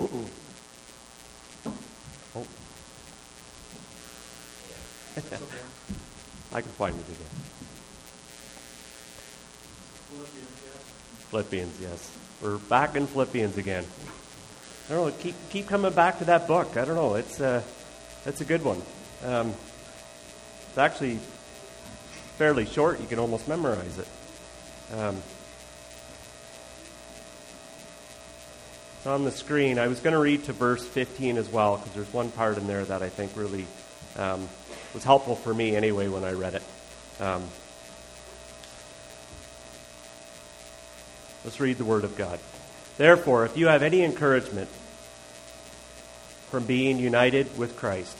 oh. I can find it again. Philippians, yes. We're back in Philippians again. I don't know. Keep keep coming back to that book. I don't know. It's uh, it's a good one. Um, it's actually fairly short. You can almost memorize it. Um, on the screen. I was going to read to verse 15 as well because there's one part in there that I think really um, was helpful for me anyway when I read it. Um, let's read the Word of God. Therefore, if you have any encouragement from being united with Christ,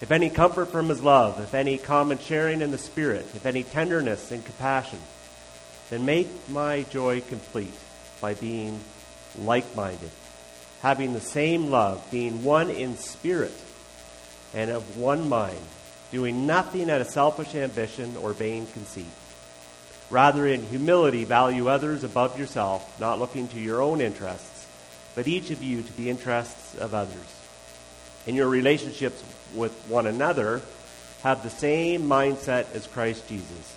if any comfort from his love, if any common sharing in the Spirit, if any tenderness and compassion, then make my joy complete by being like minded, having the same love, being one in spirit and of one mind, doing nothing out of selfish ambition or vain conceit. Rather, in humility, value others above yourself, not looking to your own interests, but each of you to the interests of others. In your relationships with one another, have the same mindset as Christ Jesus,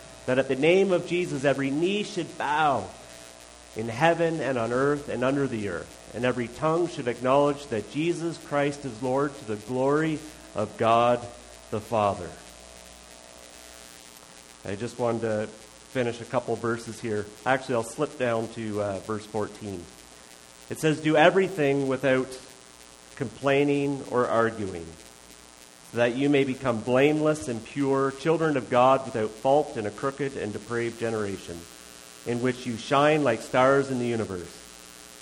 that at the name of Jesus every knee should bow in heaven and on earth and under the earth, and every tongue should acknowledge that Jesus Christ is Lord to the glory of God the Father. I just wanted to finish a couple verses here. Actually, I'll slip down to uh, verse 14. It says, Do everything without complaining or arguing that you may become blameless and pure, children of God without fault in a crooked and depraved generation, in which you shine like stars in the universe,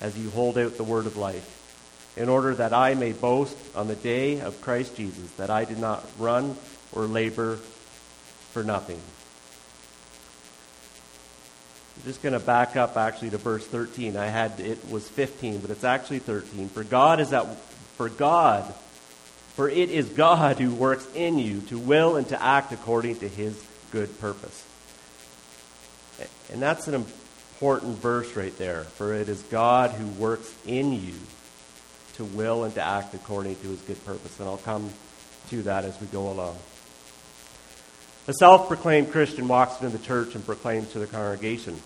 as you hold out the word of life, in order that I may boast on the day of Christ Jesus that I did not run or labor for nothing. I'm just going to back up actually to verse 13. I had it was 15, but it's actually 13. For God is that for God for it is God who works in you to will and to act according to his good purpose. And that's an important verse right there. For it is God who works in you to will and to act according to his good purpose. And I'll come to that as we go along. A self proclaimed Christian walks into the church and proclaims to the congregation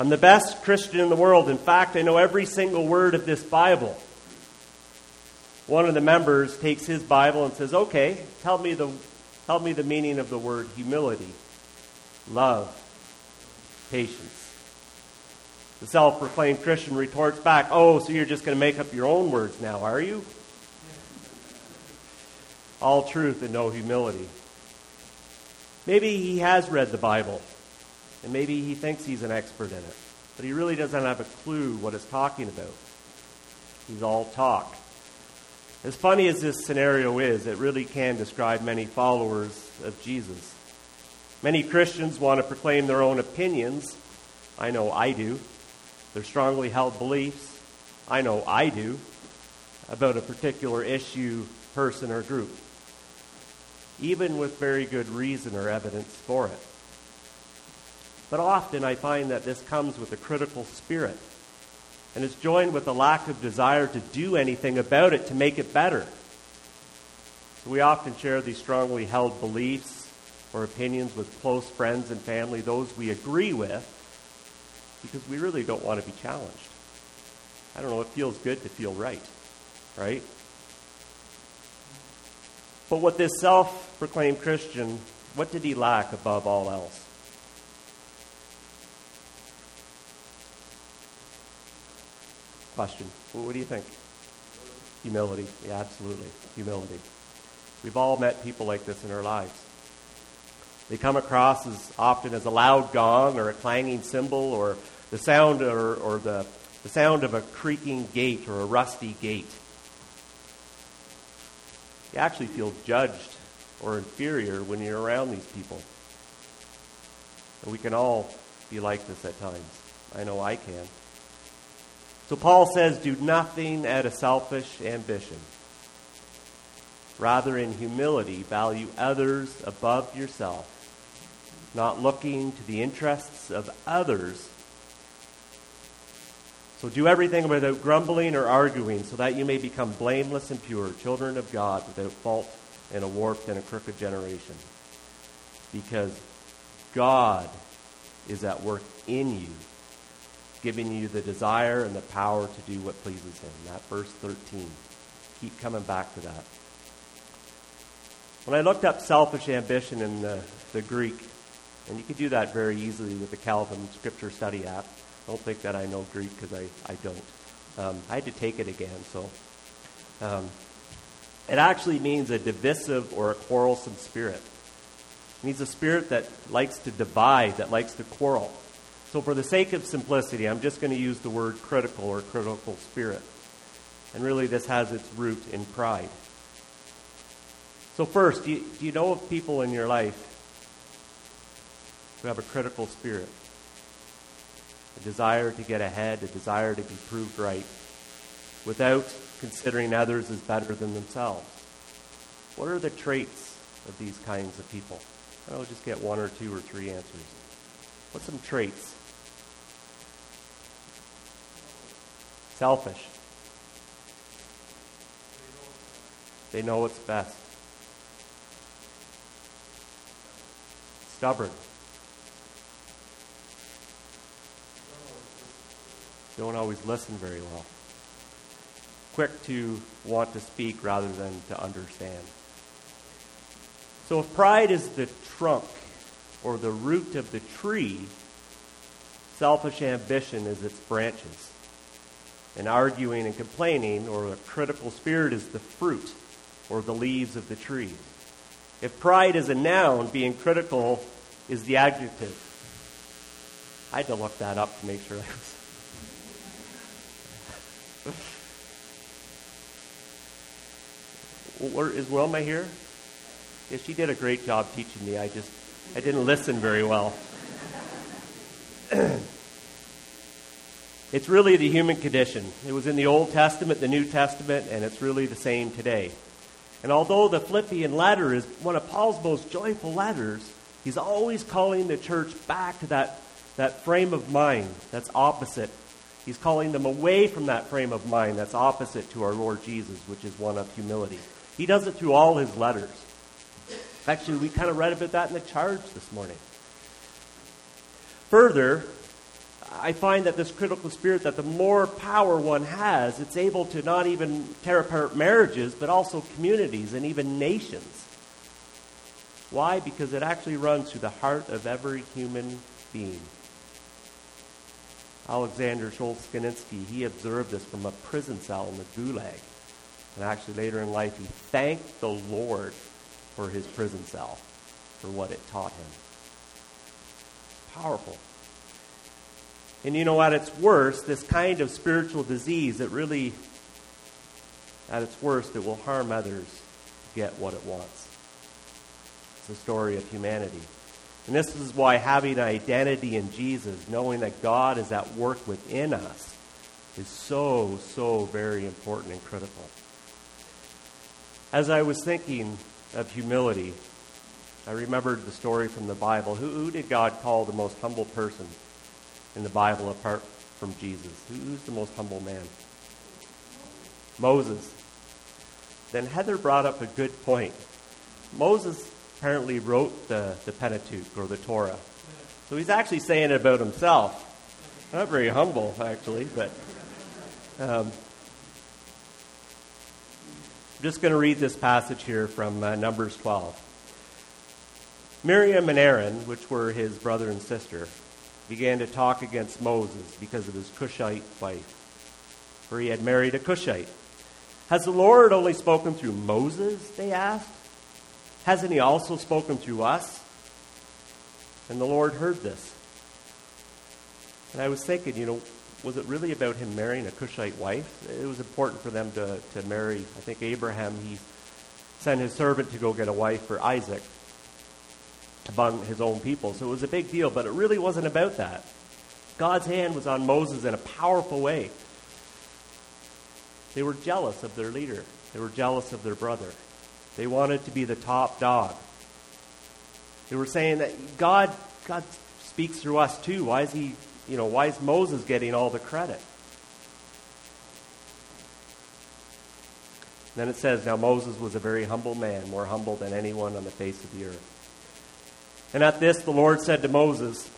I'm the best Christian in the world. In fact, I know every single word of this Bible one of the members takes his Bible and says, "Okay, tell me the tell me the meaning of the word humility, love, patience." The self-proclaimed Christian retorts back, "Oh, so you're just going to make up your own words now, are you?" All truth and no humility. Maybe he has read the Bible, and maybe he thinks he's an expert in it, but he really doesn't have a clue what it's talking about. He's all talk. As funny as this scenario is, it really can describe many followers of Jesus. Many Christians want to proclaim their own opinions. I know I do. Their strongly held beliefs. I know I do. About a particular issue, person, or group. Even with very good reason or evidence for it. But often I find that this comes with a critical spirit and it's joined with a lack of desire to do anything about it to make it better. So we often share these strongly held beliefs or opinions with close friends and family, those we agree with, because we really don't want to be challenged. I don't know, it feels good to feel right, right? But what this self proclaimed Christian, what did he lack above all else? Question. What do you think? Humility. Yeah, absolutely. Humility. We've all met people like this in our lives. They come across as often as a loud gong or a clanging cymbal or the sound or, or the, the sound of a creaking gate or a rusty gate. you actually feel judged or inferior when you're around these people. And we can all be like this at times. I know I can. So Paul says, do nothing out of selfish ambition. Rather, in humility, value others above yourself, not looking to the interests of others. So do everything without grumbling or arguing, so that you may become blameless and pure, children of God, without fault in a warped and a crooked generation. Because God is at work in you, giving you the desire and the power to do what pleases Him. That verse 13. Keep coming back to that. When I looked up selfish ambition in the, the Greek, and you could do that very easily with the Calvin Scripture Study app. Don't think that I know Greek because I, I don't. Um, I had to take it again, so. Um, it actually means a divisive or a quarrelsome spirit. It means a spirit that likes to divide, that likes to quarrel. So, for the sake of simplicity, I'm just going to use the word critical or critical spirit. And really, this has its root in pride. So, first, do you, do you know of people in your life who have a critical spirit? A desire to get ahead, a desire to be proved right, without considering others as better than themselves. What are the traits of these kinds of people? I'll just get one or two or three answers. What's some traits? Selfish. They know what's best. stubborn. Don't always listen very well. Quick to want to speak rather than to understand. So if pride is the trunk or the root of the tree, selfish ambition is its branches. And arguing and complaining or a critical spirit is the fruit or the leaves of the tree. If pride is a noun, being critical is the adjective. I had to look that up to make sure I was. Where, is Wilma here? Yeah, she did a great job teaching me. I just I didn't listen very well. it's really the human condition. It was in the Old Testament, the New Testament, and it's really the same today. And although the Philippian letter is one of Paul's most joyful letters, he's always calling the church back to that, that frame of mind that's opposite. He's calling them away from that frame of mind that's opposite to our Lord Jesus, which is one of humility. He does it through all his letters. Actually, we kind of read about that in the charge this morning. Further, I find that this critical spirit, that the more power one has, it's able to not even tear apart marriages, but also communities and even nations. Why? Because it actually runs through the heart of every human being. Alexander Solzhenitsyn, he observed this from a prison cell in the Gulag. And actually, later in life, he thanked the Lord for his prison cell, for what it taught him. Powerful. And you know, at its worst, this kind of spiritual disease, it really, at its worst, it will harm others get what it wants. It's the story of humanity. And this is why having an identity in Jesus, knowing that God is at work within us, is so, so very important and critical. As I was thinking of humility, I remembered the story from the Bible. Who, who did God call the most humble person? In the Bible apart from Jesus? Who's the most humble man? Moses. Then Heather brought up a good point. Moses apparently wrote the, the Pentateuch or the Torah. So he's actually saying it about himself. Not very humble, actually, but. Um, I'm just going to read this passage here from uh, Numbers 12. Miriam and Aaron, which were his brother and sister, began to talk against Moses because of his Cushite wife, for he had married a Cushite. Has the Lord only spoken through Moses? They asked. Hasn't he also spoken through us? And the Lord heard this. And I was thinking, you know, was it really about him marrying a Cushite wife? It was important for them to, to marry. I think Abraham, he sent his servant to go get a wife for Isaac among his own people. So it was a big deal, but it really wasn't about that. God's hand was on Moses in a powerful way. They were jealous of their leader, they were jealous of their brother. They wanted to be the top dog. They were saying that God, God speaks through us too. Why is he, you know, why is Moses getting all the credit? Then it says, Now Moses was a very humble man, more humble than anyone on the face of the earth. And at this the Lord said to Moses,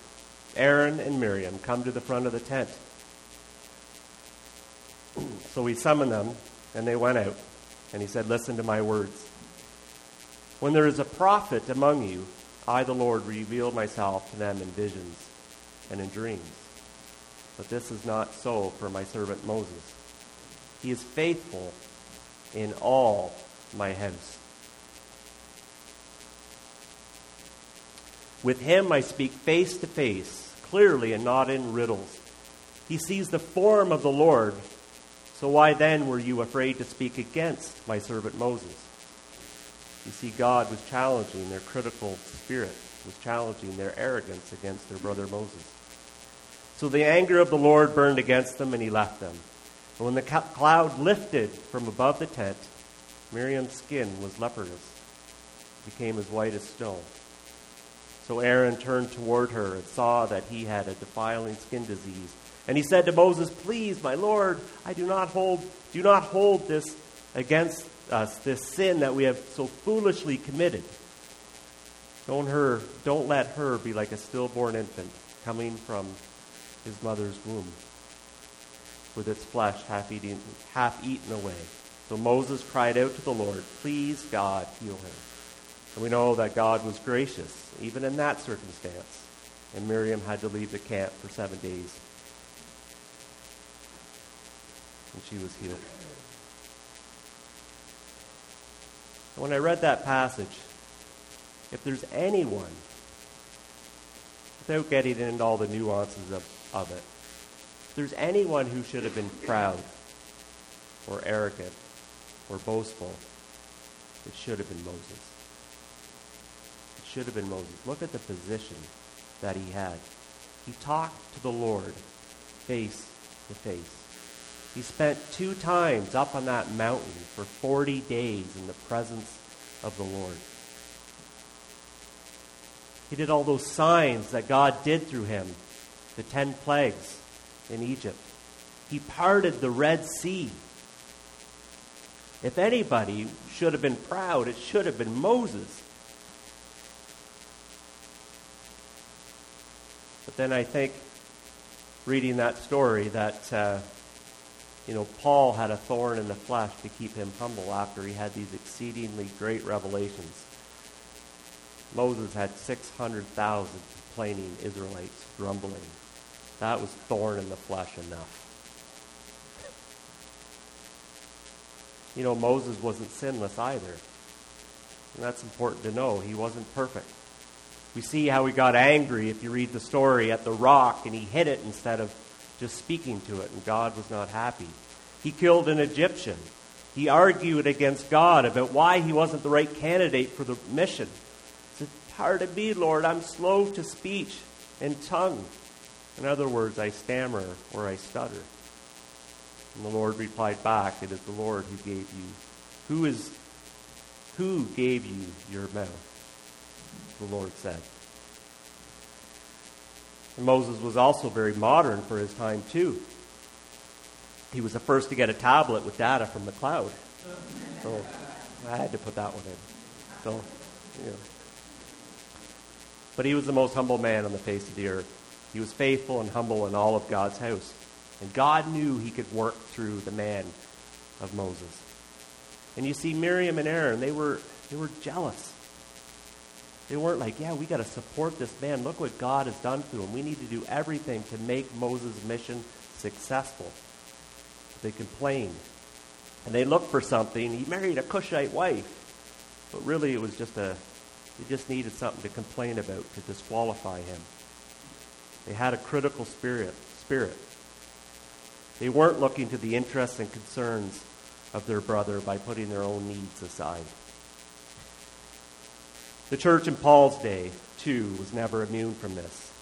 Aaron and Miriam, come to the front of the tent. so he summoned them, and they went out. And he said, Listen to my words. When there is a prophet among you, I, the Lord, reveal myself to them in visions and in dreams. But this is not so for my servant Moses. He is faithful in all my house. With him I speak face to face, clearly and not in riddles. He sees the form of the Lord. So why then were you afraid to speak against my servant Moses? You see, God was challenging their critical spirit, was challenging their arrogance against their brother Moses. So the anger of the Lord burned against them, and he left them. And when the cloud lifted from above the tent, Miriam's skin was leprous, became as white as snow. So Aaron turned toward her and saw that he had a defiling skin disease. And he said to Moses, Please, my Lord, I do not hold, do not hold this against us, this sin that we have so foolishly committed. Don't, her, don't let her be like a stillborn infant coming from his mother's womb with its flesh half, eaten, half eaten away. So Moses cried out to the Lord, Please, God, heal him. And we know that God was gracious, even in that circumstance. And Miriam had to leave the camp for seven days. And she was healed. And When I read that passage, if there's anyone, without getting into all the nuances of, of it, if there's anyone who should have been proud or arrogant or boastful, it should have been Moses. Should have been Moses. Look at the position that he had. He talked to the Lord face to face. He spent two times up on that mountain for 40 days in the presence of the Lord. He did all those signs that God did through him, the ten plagues in Egypt. He parted the Red Sea. If anybody should have been proud, it should have been Moses. But then I think, reading that story, that, uh, you know, Paul had a thorn in the flesh to keep him humble after he had these exceedingly great revelations. Moses had 600,000 complaining Israelites grumbling. That was thorn in the flesh enough. You know, Moses wasn't sinless either. And that's important to know. He wasn't perfect. We see how he got angry if you read the story at the rock and he hit it instead of just speaking to it, and God was not happy. He killed an Egyptian. He argued against God about why he wasn't the right candidate for the mission. He said, Pardon me, Lord, I'm slow to speech and tongue. In other words, I stammer or I stutter. And the Lord replied back, It is the Lord who gave you. Who is who gave you your mouth? The Lord said. And Moses was also very modern for his time too. He was the first to get a tablet with data from the cloud. So I had to put that one in. So, yeah. But he was the most humble man on the face of the earth. He was faithful and humble in all of God's house. And God knew he could work through the man of Moses. And you see Miriam and Aaron, they were they were jealous. They weren't like, yeah, we got to support this man. Look what God has done through him. We need to do everything to make Moses' mission successful. They complained. And they looked for something. He married a Cushite wife. But really, it was just a, he just needed something to complain about to disqualify him. They had a critical spirit. Spirit. They weren't looking to the interests and concerns of their brother by putting their own needs aside. The church in Paul's day, too, was never immune from this,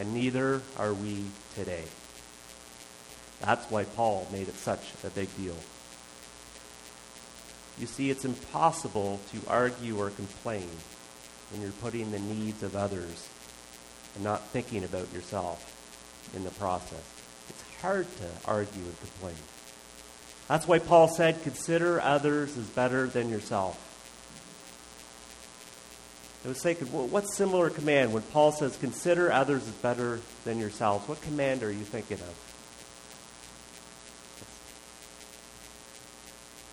and neither are we today. That's why Paul made it such a big deal. You see, it's impossible to argue or complain when you're putting the needs of others and not thinking about yourself in the process. It's hard to argue and complain. That's why Paul said, consider others as better than yourself. I was well, what similar command when Paul says, consider others as better than yourselves? What command are you thinking of?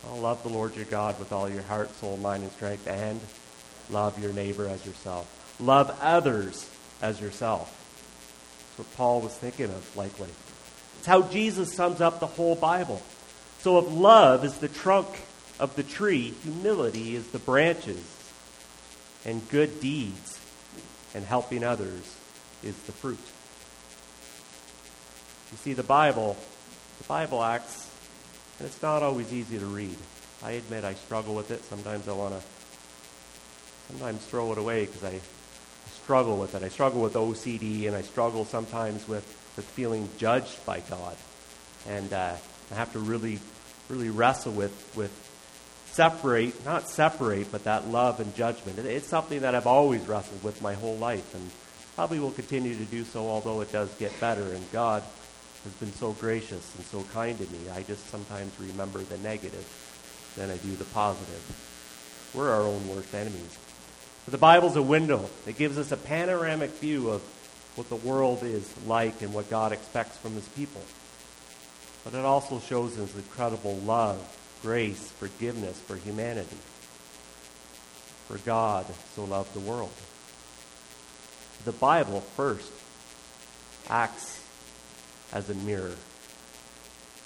Oh, love the Lord your God with all your heart, soul, mind, and strength, and love your neighbor as yourself. Love others as yourself. That's what Paul was thinking of, likely. It's how Jesus sums up the whole Bible. So if love is the trunk of the tree, humility is the branches, and good deeds and helping others is the fruit. You see, the Bible, the Bible acts, and it's not always easy to read. I admit I struggle with it. Sometimes I want to, sometimes throw it away because I struggle with it. I struggle with OCD, and I struggle sometimes with, with feeling judged by God. And uh, I have to really really wrestle with, with separate, not separate, but that love and judgment. It's something that I've always wrestled with my whole life and probably will continue to do so, although it does get better. And God has been so gracious and so kind to me. I just sometimes remember the negative than I do the positive. We're our own worst enemies. But the Bible's a window. It gives us a panoramic view of what the world is like and what God expects from his people but it also shows his incredible love, grace, forgiveness for humanity. For God so loved the world. The Bible first acts as a mirror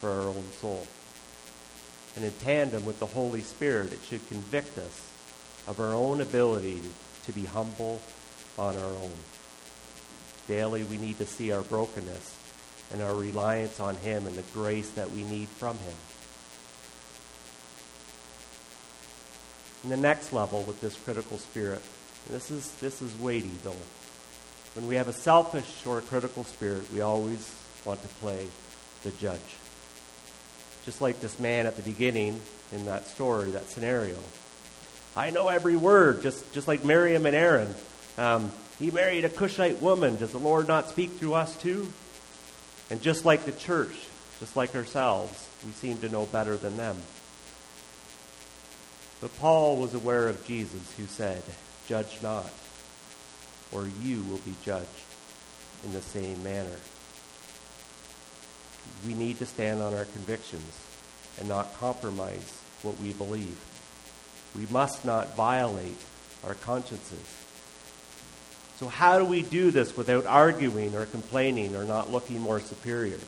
for our own soul. And in tandem with the Holy Spirit, it should convict us of our own ability to be humble on our own. Daily, we need to see our brokenness and our reliance on Him and the grace that we need from Him. And the next level with this critical spirit, this is, this is weighty though. When we have a selfish or a critical spirit, we always want to play the judge. Just like this man at the beginning in that story, that scenario. I know every word, just, just like Miriam and Aaron. Um, he married a Cushite woman. Does the Lord not speak through us too? And just like the church, just like ourselves, we seem to know better than them. But Paul was aware of Jesus who said, Judge not, or you will be judged in the same manner. We need to stand on our convictions and not compromise what we believe. We must not violate our consciences. So, how do we do this without arguing or complaining or not looking more superior?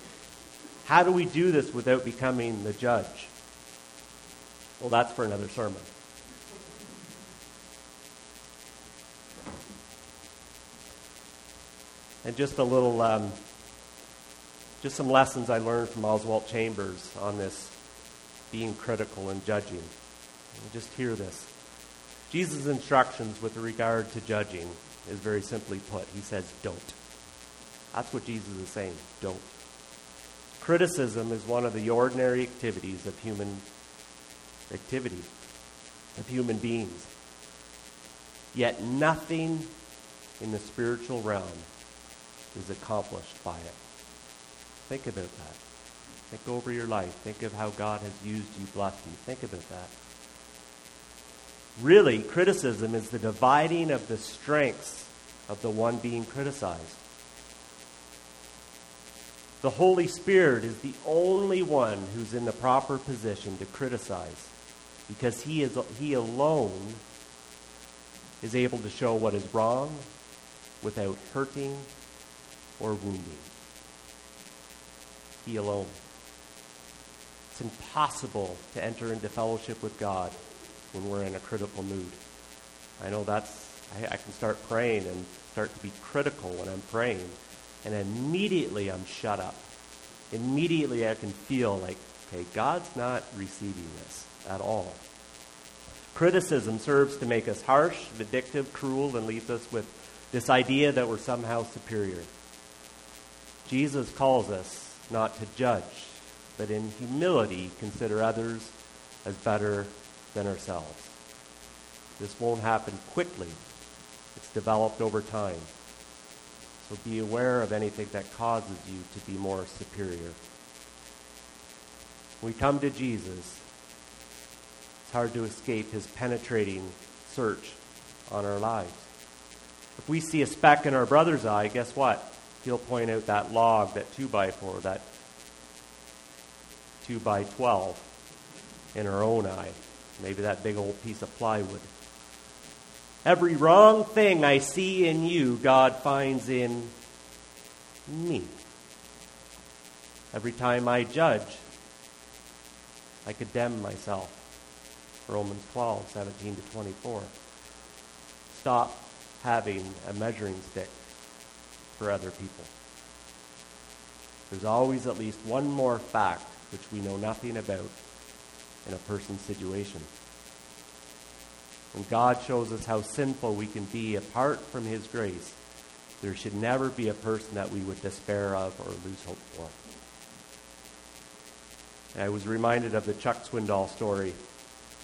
How do we do this without becoming the judge? Well, that's for another sermon. And just a little, um, just some lessons I learned from Oswald Chambers on this being critical and judging. Just hear this. Jesus' instructions with regard to judging is very simply put. He says, don't. That's what Jesus is saying. Don't. Criticism is one of the ordinary activities of human activity, of human beings. Yet nothing in the spiritual realm is accomplished by it. Think about that. Think over your life. Think of how God has used you, blessed you. Think about that. Really, criticism is the dividing of the strengths of the one being criticized. The Holy Spirit is the only one who's in the proper position to criticize because he, is, he alone is able to show what is wrong without hurting or wounding. He alone. It's impossible to enter into fellowship with God when we're in a critical mood. I know that's, I, I can start praying and start to be critical when I'm praying, and immediately I'm shut up. Immediately I can feel like, okay, God's not receiving this at all. Criticism serves to make us harsh, vindictive, cruel, and leaves us with this idea that we're somehow superior. Jesus calls us not to judge, but in humility consider others as better than ourselves. This won't happen quickly. It's developed over time. So be aware of anything that causes you to be more superior. We come to Jesus, it's hard to escape his penetrating search on our lives. If we see a speck in our brother's eye, guess what? He'll point out that log, that 2 by 4 that 2 by 12 in our own eye. Maybe that big old piece of plywood. Every wrong thing I see in you, God finds in me. Every time I judge, I condemn myself. Romans 12, 17 to 24. Stop having a measuring stick for other people. There's always at least one more fact which we know nothing about in a person's situation. When God shows us how sinful we can be apart from His grace, there should never be a person that we would despair of or lose hope for. And I was reminded of the Chuck Swindoll story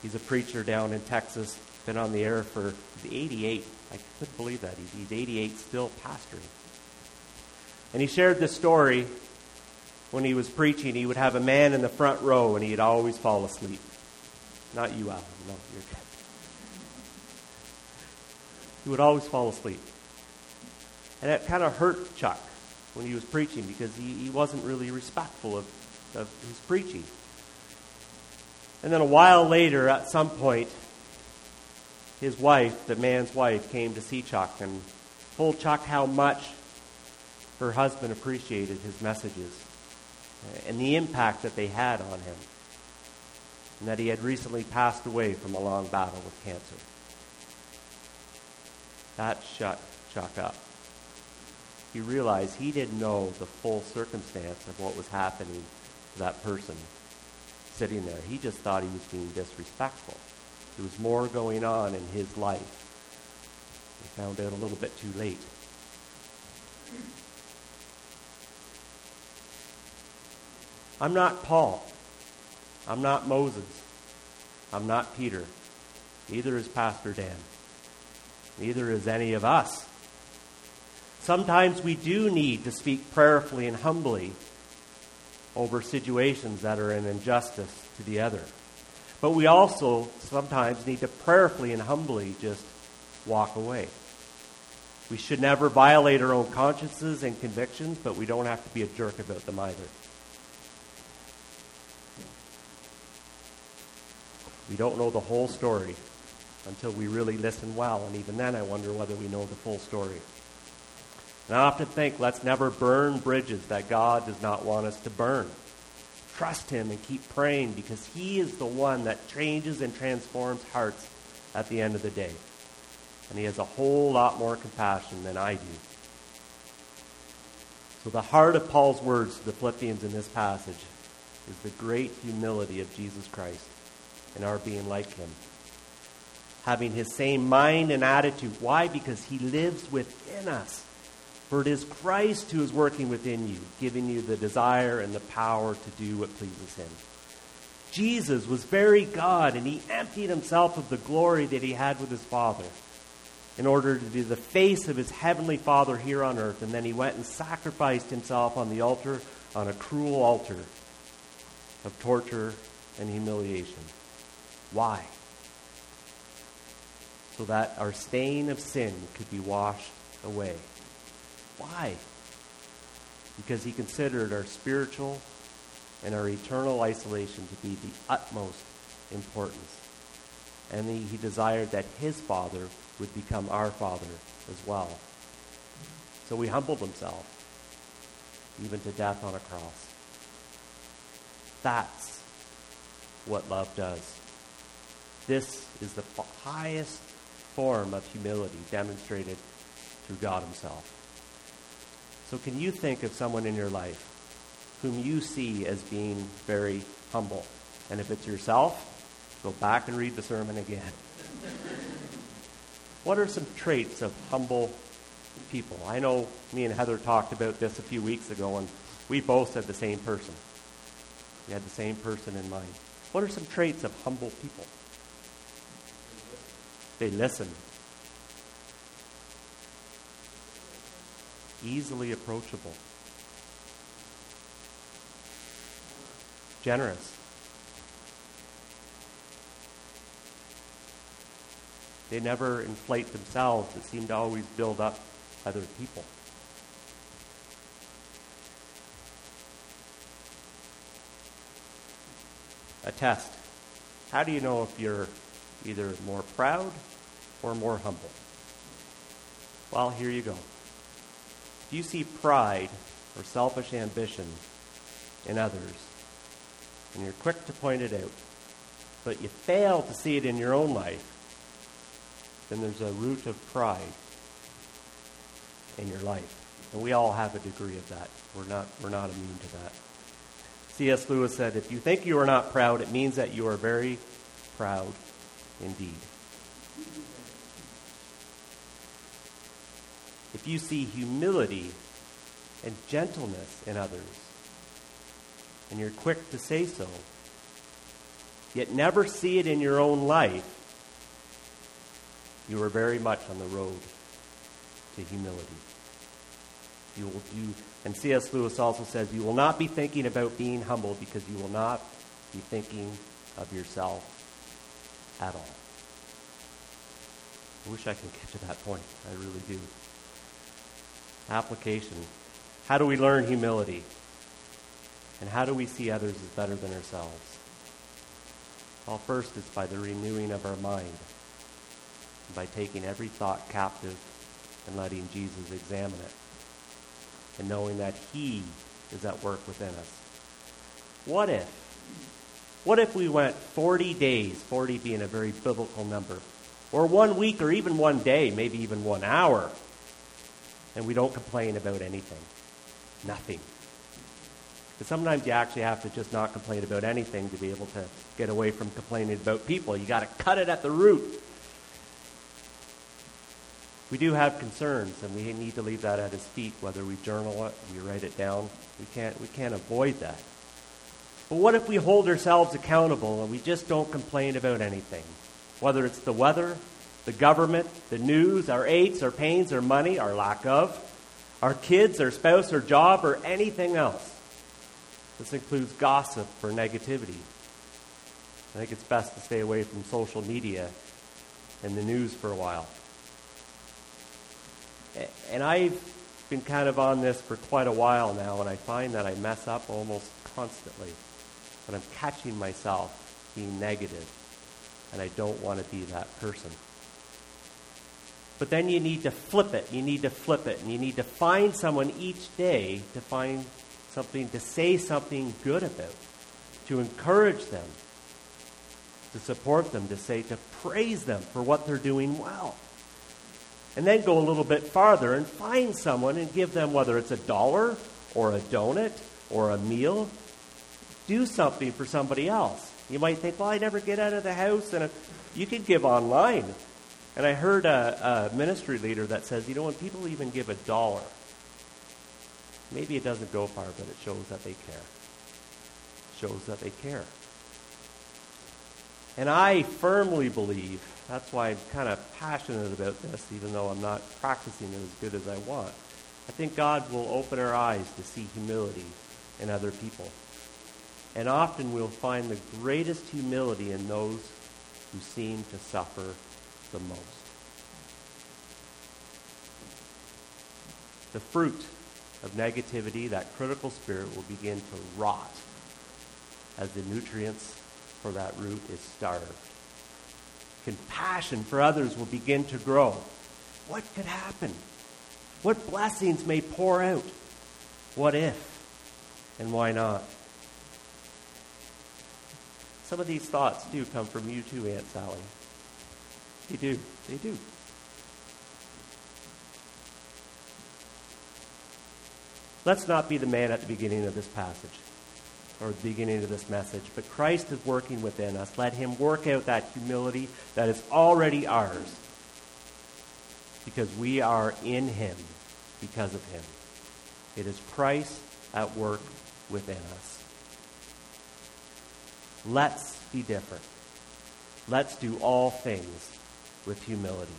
He's a preacher down in Texas, been on the air for 88. I couldn't believe that. He's 88, still pastoring. And he shared this story when he was preaching. He would have a man in the front row, and he'd always fall asleep. Not you, Alan. No, you're dead. He would always fall asleep. And that kind of hurt Chuck when he was preaching because he, he wasn't really respectful of, of his preaching. And then a while later, at some point, his wife, the man's wife, came to see Chuck and told Chuck how much her husband appreciated his messages and the impact that they had on him, and that he had recently passed away from a long battle with cancer. That shut Chuck up. He realized he didn't know the full circumstance of what was happening to that person sitting there. He just thought he was being disrespectful. There was more going on in his life. He found out a little bit too late. I'm not Paul. I'm not Moses. I'm not Peter. Neither is Pastor Dan. Neither is any of us. Sometimes we do need to speak prayerfully and humbly over situations that are an injustice to the other. But we also sometimes need to prayerfully and humbly just walk away. We should never violate our own consciences and convictions, but we don't have to be a jerk about them either. We don't know the whole story until we really listen well, and even then I wonder whether we know the full story. And I often think, let's never burn bridges that God does not want us to burn. Trust Him and keep praying because He is the one that changes and transforms hearts at the end of the day. And He has a whole lot more compassion than I do. So, the heart of Paul's words to the Philippians in this passage is the great humility of Jesus Christ and our being like Him. Having His same mind and attitude. Why? Because He lives within us. For it is Christ who is working within you, giving you the desire and the power to do what pleases him. Jesus was very God, and he emptied himself of the glory that he had with his Father in order to be the face of his heavenly Father here on earth. And then he went and sacrificed himself on the altar, on a cruel altar of torture and humiliation. Why? So that our stain of sin could be washed away. Why? Because he considered our spiritual and our eternal isolation to be the utmost importance. And he, he desired that his Father would become our Father as well. So he humbled himself, even to death on a cross. That's what love does. This is the highest form of humility demonstrated through God Himself. So, can you think of someone in your life whom you see as being very humble? And if it's yourself, go back and read the sermon again. what are some traits of humble people? I know me and Heather talked about this a few weeks ago, and we both said the same person. We had the same person in mind. What are some traits of humble people? They listen. Easily approachable. Generous. They never inflate themselves, but seem to always build up other people. A test. How do you know if you're either more proud or more humble? Well, here you go. If you see pride or selfish ambition in others, and you're quick to point it out, but you fail to see it in your own life, then there's a root of pride in your life. And we all have a degree of that. We're not, we're not immune to that. C.S. Lewis said, If you think you are not proud, it means that you are very proud indeed. If you see humility and gentleness in others, and you're quick to say so, yet never see it in your own life, you are very much on the road to humility. You will do, and C.S. Lewis also says, you will not be thinking about being humble because you will not be thinking of yourself at all. I wish I could get to that point. I really do. Application. How do we learn humility? And how do we see others as better than ourselves? Well, first, it's by the renewing of our mind by taking every thought captive and letting Jesus examine it, and knowing that He is at work within us. What if? What if we went 40 days, 40 being a very biblical number, or one week, or even one day, maybe even one hour, and we don't complain about anything? Nothing. Because sometimes you actually have to just not complain about anything to be able to get away from complaining about people. You got to cut it at the root we do have concerns, and we need to leave that at his feet, whether we journal it, we write it down. We can't, we can't avoid that. But what if we hold ourselves accountable and we just don't complain about anything? Whether it's the weather, the government, the news, our aches, our pains, our money, our lack of, our kids, our spouse, our job, or anything else. This includes gossip or negativity. I think it's best to stay away from social media and the news for a while. And I've been kind of on this for quite a while now, and I find that I mess up almost constantly. But I'm catching myself being negative, and I don't want to be that person. But then you need to flip it. You need to flip it. And you need to find someone each day to find something, to say something good about, to encourage them, to support them, to say, to praise them for what they're doing well and then go a little bit farther and find someone and give them, whether it's a dollar or a donut or a meal, do something for somebody else. You might think, well, I never get out of the house, and you can give online. And I heard a, a ministry leader that says, you know, when people even give a dollar, maybe it doesn't go far, but it shows that they care. It shows that they care. And I firmly believe that's why I'm kind of passionate about this, even though I'm not practicing it as good as I want. I think God will open our eyes to see humility in other people. And often we'll find the greatest humility in those who seem to suffer the most. The fruit of negativity, that critical spirit, will begin to rot as the nutrients for that root is starved compassion for others will begin to grow. What could happen? What blessings may pour out? What if? And why not? Some of these thoughts do come from you too, Aunt Sally. They do. They do. Let's not be the man at the beginning of this passage. or the beginning of this message, but Christ is working within us. Let him work out that humility that is already ours because we are in him because of him. It is Christ at work within us. Let's be different. Let's do all things with humility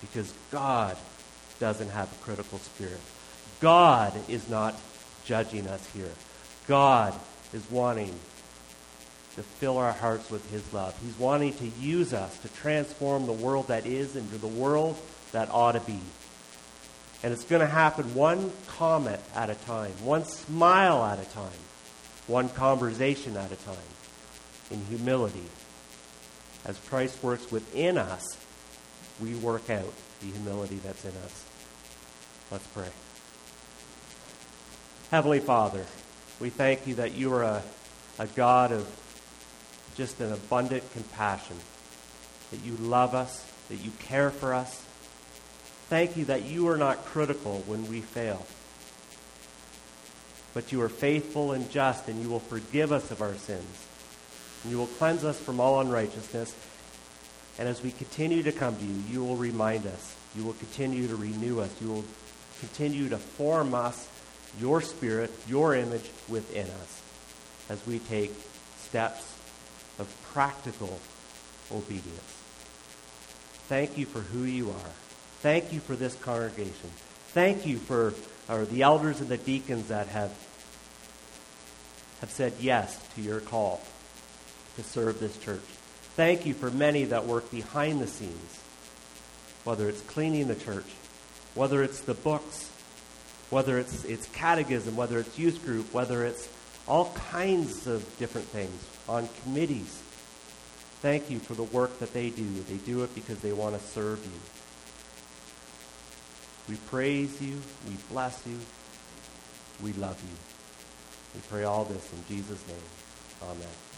because God doesn't have a critical spirit. God is not judging us here. God is wanting to fill our hearts with His love. He's wanting to use us to transform the world that is into the world that ought to be. And it's going to happen one comment at a time, one smile at a time, one conversation at a time, in humility. As Christ works within us, we work out the humility that's in us. Let's pray. Heavenly Father, we thank you that you are a, a God of just an abundant compassion, that you love us, that you care for us. Thank you that you are not critical when we fail, but you are faithful and just, and you will forgive us of our sins. And you will cleanse us from all unrighteousness. And as we continue to come to you, you will remind us. You will continue to renew us. You will continue to form us your spirit, your image within us as we take steps of practical obedience. Thank you for who you are. Thank you for this congregation. Thank you for or the elders and the deacons that have, have said yes to your call to serve this church. Thank you for many that work behind the scenes, whether it's cleaning the church, whether it's the books, whether it's, it's catechism, whether it's youth group, whether it's all kinds of different things on committees. Thank you for the work that they do. They do it because they want to serve you. We praise you. We bless you. We love you. We pray all this in Jesus' name. Amen.